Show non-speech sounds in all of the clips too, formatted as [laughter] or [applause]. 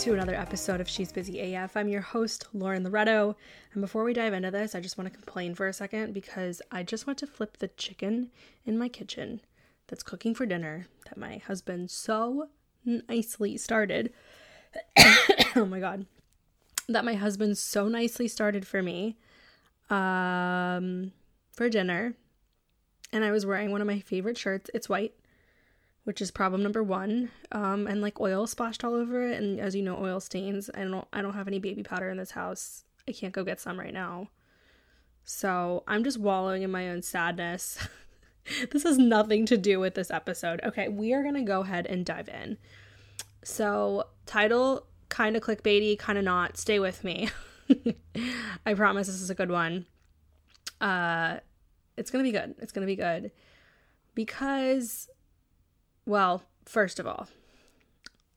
To another episode of She's Busy AF. I'm your host, Lauren Loretto. And before we dive into this, I just want to complain for a second because I just want to flip the chicken in my kitchen that's cooking for dinner that my husband so nicely started. [coughs] oh my god. That my husband so nicely started for me um, for dinner. And I was wearing one of my favorite shirts. It's white which is problem number one. Um, and like oil splashed all over it, and as you know, oil stains. I don't I don't have any baby powder in this house. I can't go get some right now. So I'm just wallowing in my own sadness. [laughs] this has nothing to do with this episode. Okay, we are gonna go ahead and dive in. So title kind of clickbaity, kind of not. Stay with me. [laughs] I promise this is a good one. Uh, it's gonna be good. It's gonna be good because well, first of all,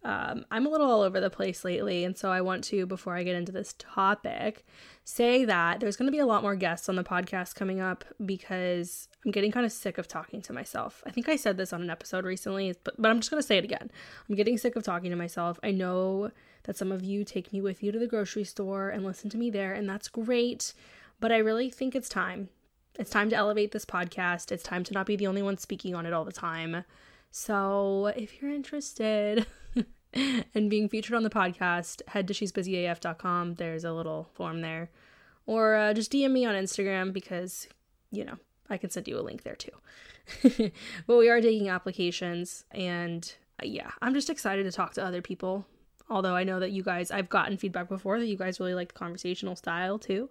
um, I'm a little all over the place lately, and so I want to, before I get into this topic, say that there's going to be a lot more guests on the podcast coming up because I'm getting kind of sick of talking to myself. I think I said this on an episode recently, but, but I'm just going to say it again. I'm getting sick of talking to myself. I know that some of you take me with you to the grocery store and listen to me there, and that's great, but I really think it's time. It's time to elevate this podcast. It's time to not be the only one speaking on it all the time. So if you're interested [laughs] in being featured on the podcast, head to she'sbusyaf.com. There's a little form there. Or uh, just DM me on Instagram because, you know, I can send you a link there too. [laughs] but we are taking applications and uh, yeah, I'm just excited to talk to other people. Although I know that you guys, I've gotten feedback before that you guys really like the conversational style too.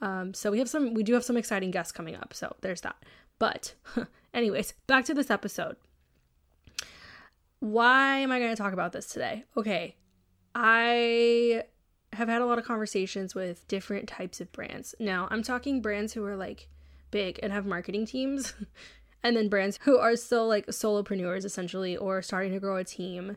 Um, so we have some, we do have some exciting guests coming up. So there's that. But, [laughs] anyways, back to this episode why am I going to talk about this today? Okay, I have had a lot of conversations with different types of brands. Now, I'm talking brands who are like big and have marketing teams, [laughs] and then brands who are still like solopreneurs essentially or starting to grow a team.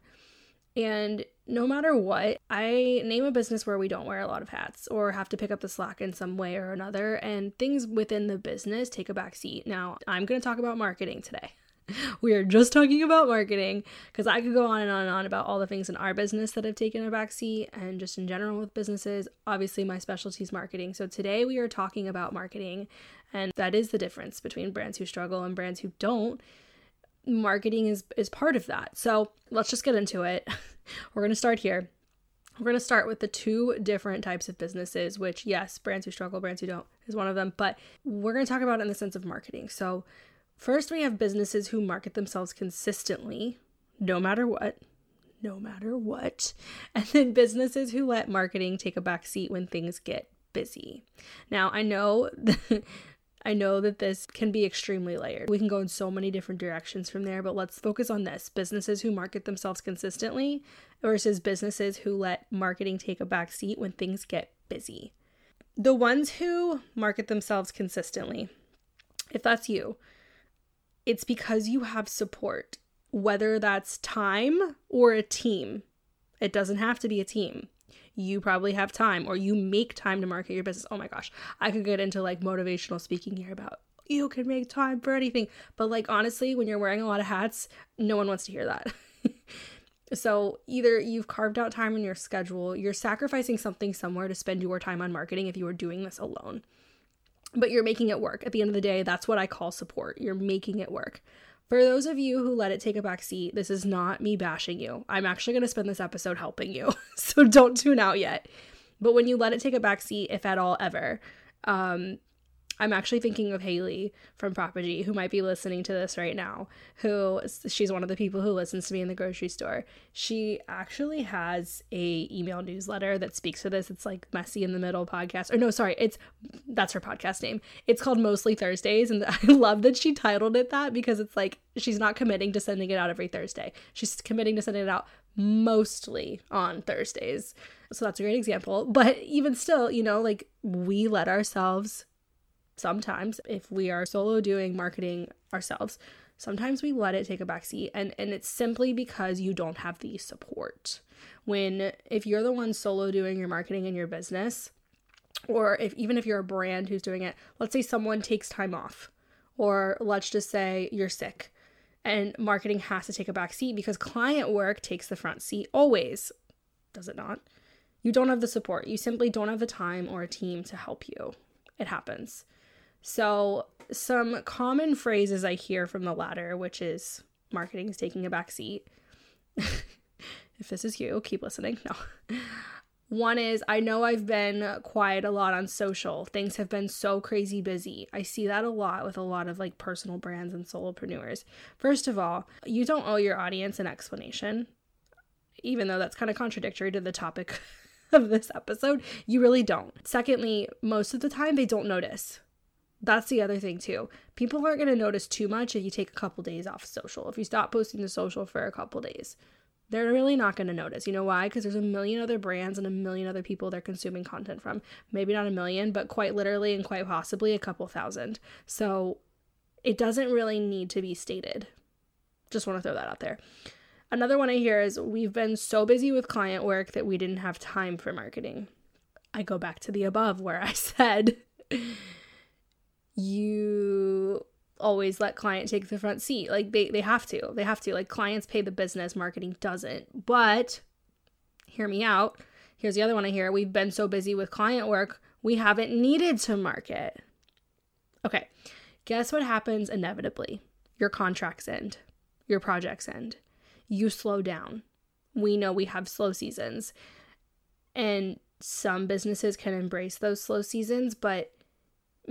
And no matter what, I name a business where we don't wear a lot of hats or have to pick up the slack in some way or another, and things within the business take a back seat. Now, I'm going to talk about marketing today. [laughs] we are just talking about marketing because I could go on and on and on about all the things in our business that have taken a backseat and just in general with businesses. Obviously, my specialty is marketing. So today we are talking about marketing, and that is the difference between brands who struggle and brands who don't. Marketing is is part of that. So let's just get into it. [laughs] We're gonna start here. We're going to start with the two different types of businesses, which, yes, brands who struggle, brands who don't is one of them, but we're going to talk about it in the sense of marketing. So, First, we have businesses who market themselves consistently, no matter what, no matter what. [laughs] And then businesses who let marketing take a back seat when things get busy. Now, I know [laughs] I know that this can be extremely layered. We can go in so many different directions from there, but let's focus on this. Businesses who market themselves consistently versus businesses who let marketing take a back seat when things get busy. The ones who market themselves consistently, if that's you, it's because you have support, whether that's time or a team. It doesn't have to be a team. You probably have time or you make time to market your business. Oh my gosh, I could get into like motivational speaking here about you can make time for anything. But like honestly, when you're wearing a lot of hats, no one wants to hear that. [laughs] so either you've carved out time in your schedule, you're sacrificing something somewhere to spend your time on marketing if you were doing this alone but you're making it work. At the end of the day, that's what I call support. You're making it work. For those of you who let it take a back seat, this is not me bashing you. I'm actually going to spend this episode helping you. [laughs] so don't tune out yet. But when you let it take a back seat, if at all ever, um, I'm actually thinking of Haley from Propagy, who might be listening to this right now, who she's one of the people who listens to me in the grocery store. She actually has a email newsletter that speaks to this. It's like Messy in the Middle podcast. Or no, sorry, it's that's her podcast name. It's called Mostly Thursdays. And [laughs] I love that she titled it that because it's like she's not committing to sending it out every Thursday. She's committing to sending it out mostly on Thursdays. So that's a great example. But even still, you know, like we let ourselves sometimes if we are solo doing marketing ourselves sometimes we let it take a backseat and and it's simply because you don't have the support when if you're the one solo doing your marketing in your business or if even if you're a brand who's doing it let's say someone takes time off or let's just say you're sick and marketing has to take a back seat because client work takes the front seat always does it not? You don't have the support. You simply don't have the time or a team to help you. It happens. So, some common phrases I hear from the latter, which is marketing is taking a back seat. [laughs] if this is you, keep listening. No. One is I know I've been quiet a lot on social. Things have been so crazy busy. I see that a lot with a lot of like personal brands and solopreneurs. First of all, you don't owe your audience an explanation, even though that's kind of contradictory to the topic [laughs] of this episode. You really don't. Secondly, most of the time they don't notice. That's the other thing too. People aren't going to notice too much if you take a couple days off social. If you stop posting to social for a couple days they're really not going to notice. You know why? Because there's a million other brands and a million other people they're consuming content from. Maybe not a million, but quite literally and quite possibly a couple thousand. So it doesn't really need to be stated. Just want to throw that out there. Another one I hear is we've been so busy with client work that we didn't have time for marketing. I go back to the above where I [laughs] said you always let client take the front seat. Like they they have to. They have to. Like clients pay the business, marketing doesn't. But hear me out. Here's the other one I hear. We've been so busy with client work, we haven't needed to market. Okay. Guess what happens inevitably? Your contracts end. Your projects end. You slow down. We know we have slow seasons. And some businesses can embrace those slow seasons, but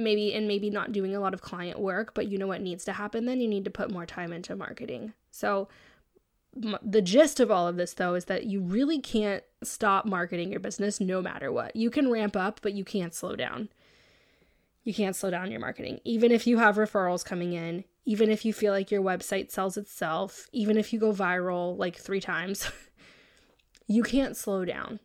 maybe and maybe not doing a lot of client work, but you know what needs to happen then? You need to put more time into marketing. So the gist of all of this though is that you really can't stop marketing your business no matter what. You can ramp up, but you can't slow down. You can't slow down your marketing. Even if you have referrals coming in, even if you feel like your website sells itself, even if you go viral like 3 times, [laughs] you can't slow down.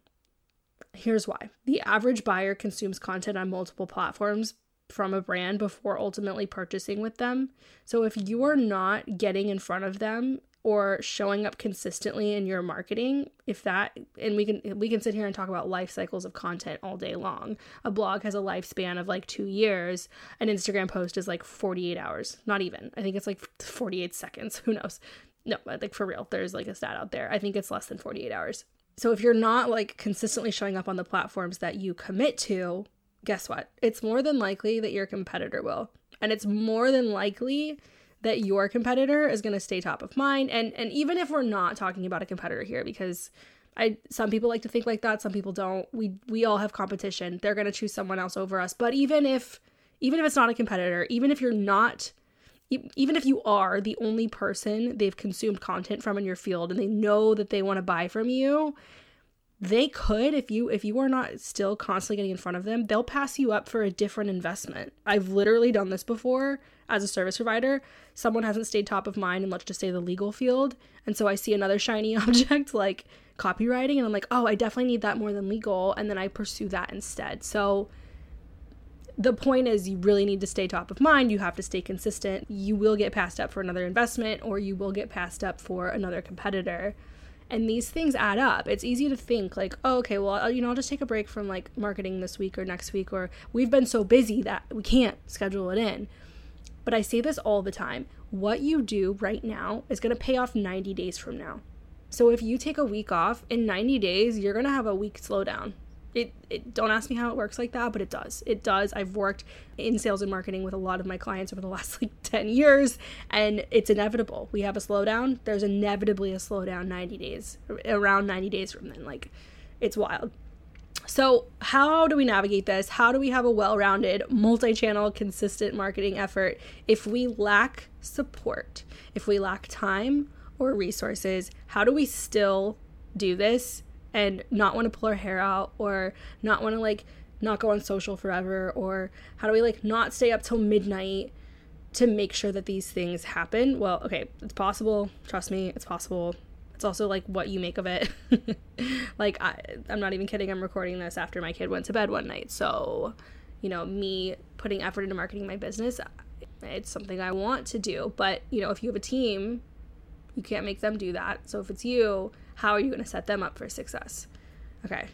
Here's why. The average buyer consumes content on multiple platforms from a brand before ultimately purchasing with them. So if you are not getting in front of them or showing up consistently in your marketing, if that and we can we can sit here and talk about life cycles of content all day long. A blog has a lifespan of like 2 years, an Instagram post is like 48 hours. Not even. I think it's like 48 seconds, [laughs] who knows. No, like for real, there's like a stat out there. I think it's less than 48 hours. So if you're not like consistently showing up on the platforms that you commit to, guess what? It's more than likely that your competitor will. And it's more than likely that your competitor is going to stay top of mind and and even if we're not talking about a competitor here because I some people like to think like that, some people don't. We we all have competition. They're going to choose someone else over us. But even if even if it's not a competitor, even if you're not even if you are the only person they've consumed content from in your field and they know that they want to buy from you, they could if you if you are not still constantly getting in front of them they'll pass you up for a different investment. I've literally done this before as a service provider. Someone hasn't stayed top of mind in let's just say the legal field. And so i see another shiny [laughs] object like copywriting and i'm like oh i definitely need that more than legal. And then i pursue that instead. So the point is you really need to stay top of mind. You have to stay consistent. You will get passed up for another investment or you will get passed up for another competitor and these things add up. It's easy to think like oh, okay well I'll, you know i'll just take a break from like marketing this week or next week or we've been so busy that we can't schedule it in. But i say this all the time what you do right now is going to pay off 90 days from now. So if you take a week off in 90 days you're going to have a week slowdown it, it don't ask me how it works like that but it does. It does. I've worked in sales and marketing with a lot of my clients over the last [laughs] like 10 years and it's inevitable. We have a slowdown. There's inevitably a slowdown 90 days around 90 days from then. Like it's wild. So, how do we navigate this? How do we have a well rounded, multi channel, consistent marketing effort if we lack support, if we lack time or resources? How do we still do this and not want to pull our hair out or not want to like not go on social forever or how do we like not stay up till midnight to make sure that these things happen? Well okay it's possible trust me it's possible. It's also like what you make of it. [laughs] Like I, i'm not even kidding i'm recording this after my kid went to bed one night so you know me putting effort into marketing my business it's something i want to do. But you know if you have a team you can't make them do that. So if it's you how are you going to set them up for success? Okay,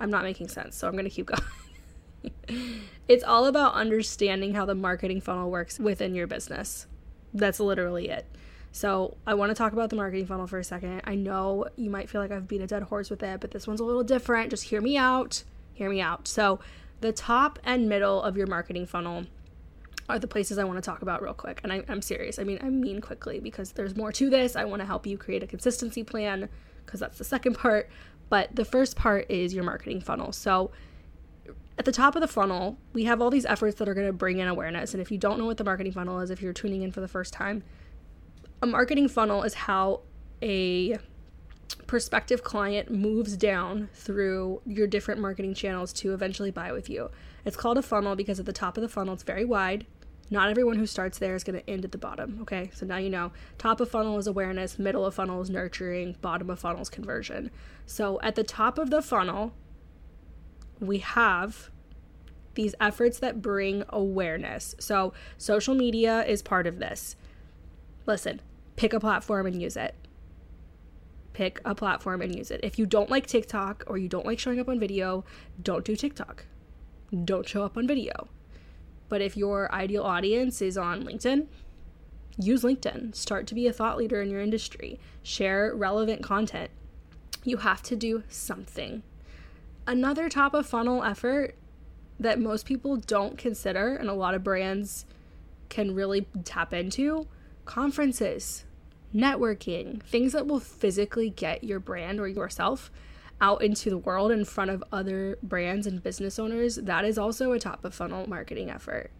I'm not making sense, so I'm going to keep [laughs] going. it's all about understanding how the marketing funnel works within your business. That's literally it. So, I want to talk about the marketing funnel for a second. I know you might feel like I've beat a dead horse with it, but this one's a little different. Just hear me out. Hear me out. So, the top and middle of your marketing funnel are the places I want to talk about real quick. And I, am serious. I mean, I mean quickly because there's more to this. I want to help you create a consistency plan because that's the second part. But the first part is your marketing funnel. So at the top of the funnel, we have all these efforts that are going to bring in awareness. And if you don't know what the marketing funnel is, if you're tuning in for the first time, a marketing funnel is how a prospective client moves down through your different marketing channels to eventually buy with you. It's called a funnel because at the top of the funnel, it's very wide not everyone who starts there is going to end at the bottom, okay? So now you know top of funnel is awareness, middle of funnel is nurturing, bottom of funnel is conversion. So at the top of the funnel, we have these efforts that bring awareness. So social media is part of this. Listen, pick a platform and use it. Pick a platform and use it. If you don't like TikTok or you don't like showing up on video, don't do TikTok. Don't show up on video but if your ideal audience is on LinkedIn, use LinkedIn. Start to be a thought leader in your industry. Share relevant content. You have to do something. Another top of funnel effort that most people don't consider and a lot of brands can really tap into conferences, networking, things that will physically get your brand or yourself out into the world in front of other brands and business owners, that is also a top of funnel marketing effort.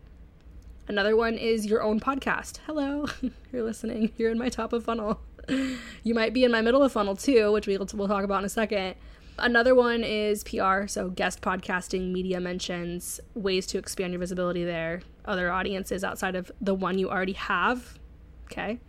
Another one is your own podcast. Hello, [laughs] you're listening. You're in my top of funnel. [laughs] you might be in my middle of funnel too, which we'll, we'll talk about in a second. Another one is PR, so guest podcasting, media mentions, ways to expand your visibility there, other audiences outside of the one you already have. Okay.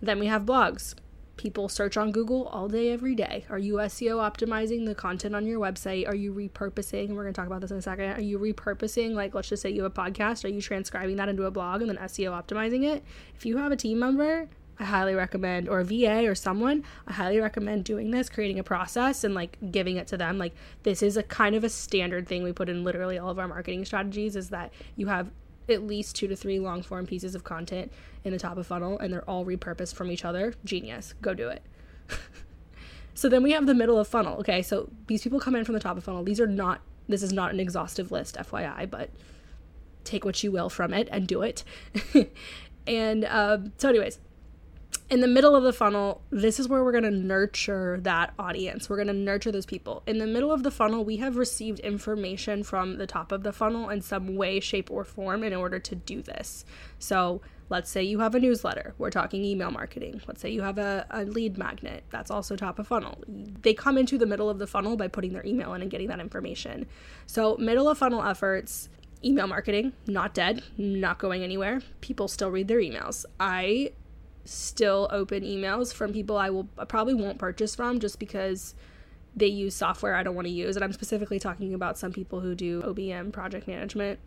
Then we have blogs, people search on Google all day, every day. Are you SEO optimizing the content on your website? Are you repurposing? We're going to talk about this in a second. Are you repurposing, like, let's just say you have a podcast, are you transcribing that into a blog and then SEO optimizing it? If you have a team member, I highly recommend, or a VA or someone, I highly recommend doing this, creating a process and like giving it to them. Like, this is a kind of a standard thing we put in literally all of our marketing strategies is that you have at least two to three long form pieces of content in the top of funnel and they're all repurposed from each other. Genius. Go do it. [laughs] so then we have the middle of funnel. Okay, so these people come in from the top of funnel. These are not, this is not an exhaustive list, FYI, but take what you will from it and do it. [laughs] and uh, so, anyways, in the middle of the funnel, this is where we're going to nurture that audience. We're going to nurture those people. In the middle of the funnel, we have received information from the top of the funnel in some way, shape, or form in order to do this. So, let's say you have a newsletter. We're talking email marketing. Let's say you have a, a lead magnet. That's also top of funnel. They come into the middle of the funnel by putting their email in and getting that information. So, middle of funnel efforts email marketing not dead not going anywhere people still read their emails i still open emails from people I will I probably won't purchase from just because they use software I don't want to use. And I'm specifically talking about some people who do OBM project management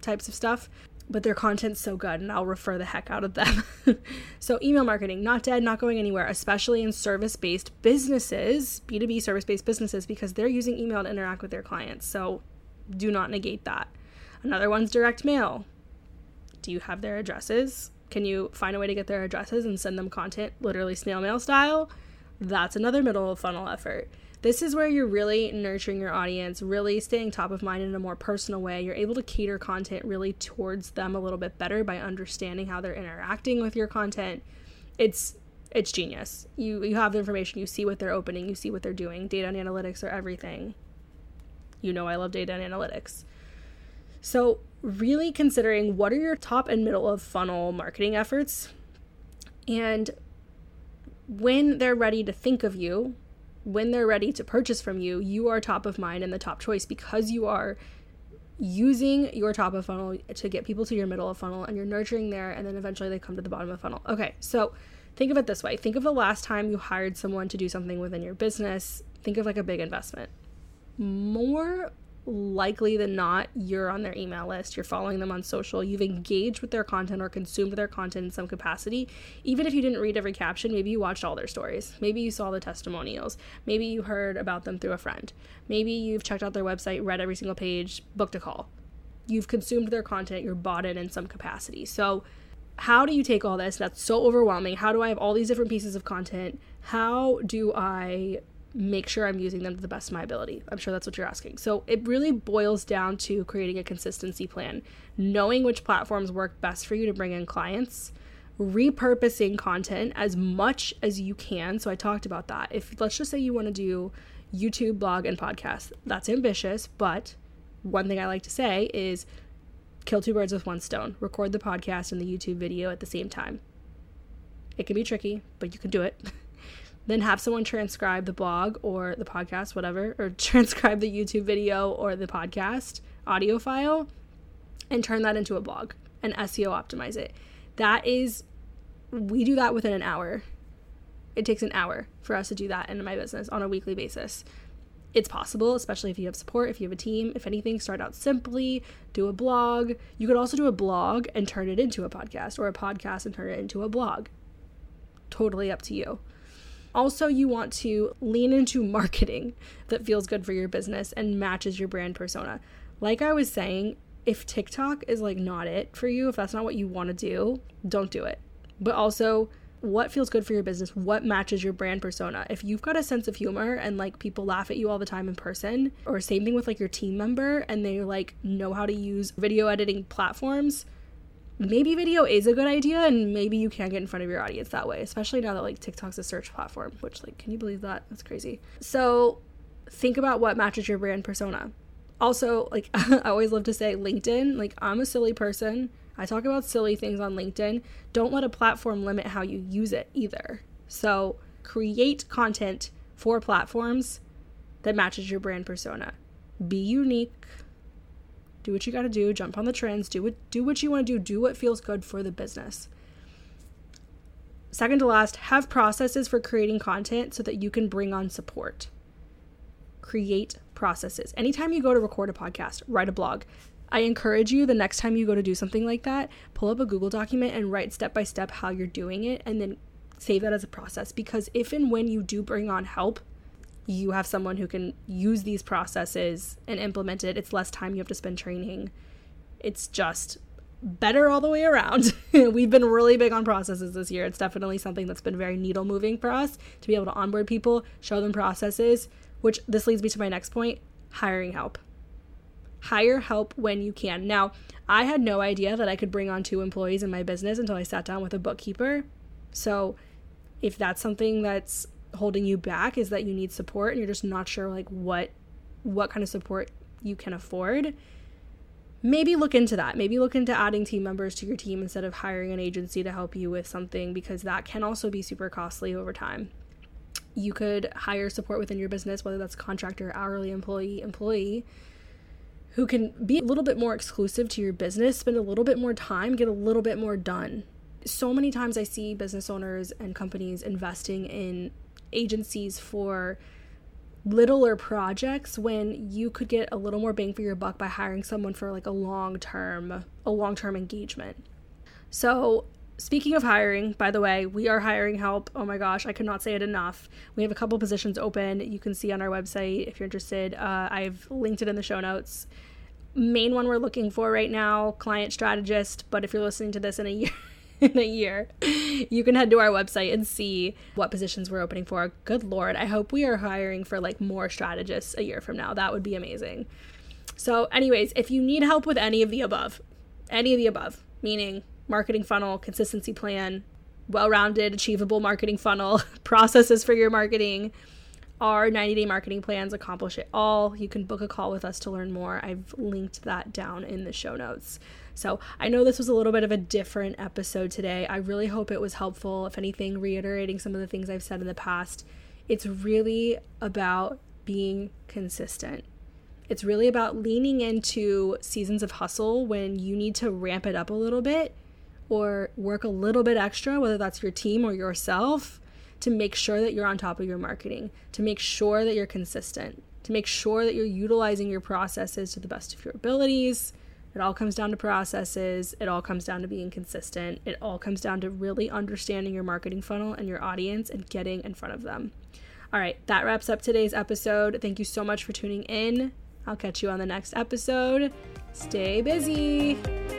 types of stuff, but their content's so good and I'll refer the heck out of them. [laughs] so, email marketing, not dead, not going anywhere, especially in service based businesses, B2B service based businesses, because they're using email to interact with their clients. So, do not negate that. Another one's direct mail. Do you have their addresses? Can you find a way to get their addresses and send them content literally snail mail style? That's another middle of funnel effort. This is where you're really nurturing your audience, really staying top of mind in a more personal way. You're able to cater content really towards them a little bit better by understanding how they're interacting with your content. It's it's genius. You you have the information, you see what they're opening, you see what they're doing. Data and analytics are everything. You know I love data and analytics. So really considering what are your top and middle of funnel marketing efforts? And when they're ready to think of you when they're ready to purchase from you you are top of mind and the top choice because you are using your top of funnel to get people to your middle of funnel and you're nurturing there and then eventually they come to the bottom of funnel. Okay so think of it this way. Think of the last time you hired someone to do something within your business. Think of like a big investment. More likely than not, you're on their email list, you're following them on social, you've engaged with their content or consumed their content in some capacity. Even if you didn't read every caption, maybe you watched all their stories. Maybe you saw the testimonials. Maybe you heard about them through a friend. Maybe you've checked out their website, read every single page, booked a call. You've consumed their content, you're bought in in some capacity. So, how do you take all this? That's so overwhelming. How do I have all these different pieces of content? How do I make sure I'm using them to the best of my ability? I'm sure that's what you're asking. So it really boils down to creating a consistency plan, knowing which platforms work best for you to bring in clients, repurposing content as much as you can. So I talked about that. If let's just say you want to do YouTube, blog, and podcast, that's ambitious, but one thing I like to say is kill two birds with one stone. Record the podcast and the YouTube video at the same time. It can be tricky, but you can do it. [laughs] then have someone transcribe the blog or the podcast, whatever, or [laughs] transcribe the YouTube video or the podcast audio file and turn that into a blog and SEO optimize it. That is, we do that within an hour. It takes an hour for us to do that in my business on a weekly basis it's possible, especially if you have support, if you have a team. If anything, start out simply, do a blog. You could also do a blog and turn it into a podcast, or a podcast and turn it into a blog. Totally up to you. Also, you want to lean into marketing that feels good for your business and matches your brand persona. Like I was saying, if TikTok is like not it for you, if that's not what you want to do, don't do it. But also, what feels good for your business, what matches your brand persona. If you've got a sense of humor and like people laugh at you all the time in person, or same thing with like your team member and they like know how to use video editing platforms, maybe video is a good idea and maybe you can get in front of your audience that way, especially now that like TikTok's a search platform, which like can you believe that? That's crazy. So think about what matches your brand persona. Also, like [laughs] I always love to say LinkedIn, like I'm a silly person I talk about silly things on LinkedIn. Don't let a platform limit how you use it either. So create content for platforms that matches your brand persona. Be unique. Do what you got to do. Jump on the trends. Do what do what you want to do. Do what feels good for the business. Second to last, have processes for creating content so that you can bring on support. Create processes. Anytime you go to record a podcast, write a blog, I encourage you the next time you go to do something like that, pull up a Google document and write step by step how you're doing it and then save that as a process because if and when you do bring on help, you have someone who can use these processes and implement it. It's less time you have to spend training. It's just better all the way around. [laughs] We've been really big on processes this year. It's definitely something that's been very needle moving for us to be able to onboard people, show them processes, which this leads me to my next point hiring help hire help when you can. Now, I had no idea that I could bring on two employees in my business until I sat down with a bookkeeper. So, if that's something that's holding you back is that you need support and you're just not sure like what what kind of support you can afford, maybe look into that. Maybe look into adding team members to your team instead of hiring an agency to help you with something because that can also be super costly over time. You could hire support within your business, whether that's contractor, hourly employee, employee who can be a little bit more exclusive to your business, spend a little bit more time, get a little bit more done. So many times I see business owners and companies investing in agencies for littler projects when you could get a little more bang for your buck by hiring someone for like a long term a long term engagement. So Speaking of hiring, by the way, we are hiring help. Oh my gosh, I could not say it enough. We have a couple positions open. You can see on our website if you're interested. Uh, I've linked it in the show notes. Main one we're looking for right now, client strategist. But if you're listening to this in a year, [laughs] [laughs] in a year, you can head to our website and see what positions we're opening for. Good lord, I hope we are hiring for like more strategists a year from now. That would be amazing. So, anyways, if you need help with any of the above, any of the above, meaning marketing funnel, consistency plan, well rounded, achievable marketing funnel, [laughs] processes for your marketing. Our 90 day marketing plans accomplish it all. You can book a call with us to learn more. I've linked that down in the show notes. So I know this was a little bit of a different episode today. I really hope it was helpful. If anything, reiterating some of the things I've said in the past, it's really about being consistent. It's really about leaning into seasons of hustle when you need to ramp it up a little bit or work a little bit extra, whether that's your team or yourself, to make sure that you're on top of your marketing, to make sure that you're consistent, to make sure that you're utilizing your processes to the best of your abilities. It all comes down to processes. It all comes down to being consistent. It all comes down to really understanding your marketing funnel and your audience and getting in front of them. All right, that wraps up today's episode. Thank you so much for tuning in. I'll catch you on the next episode. Stay busy.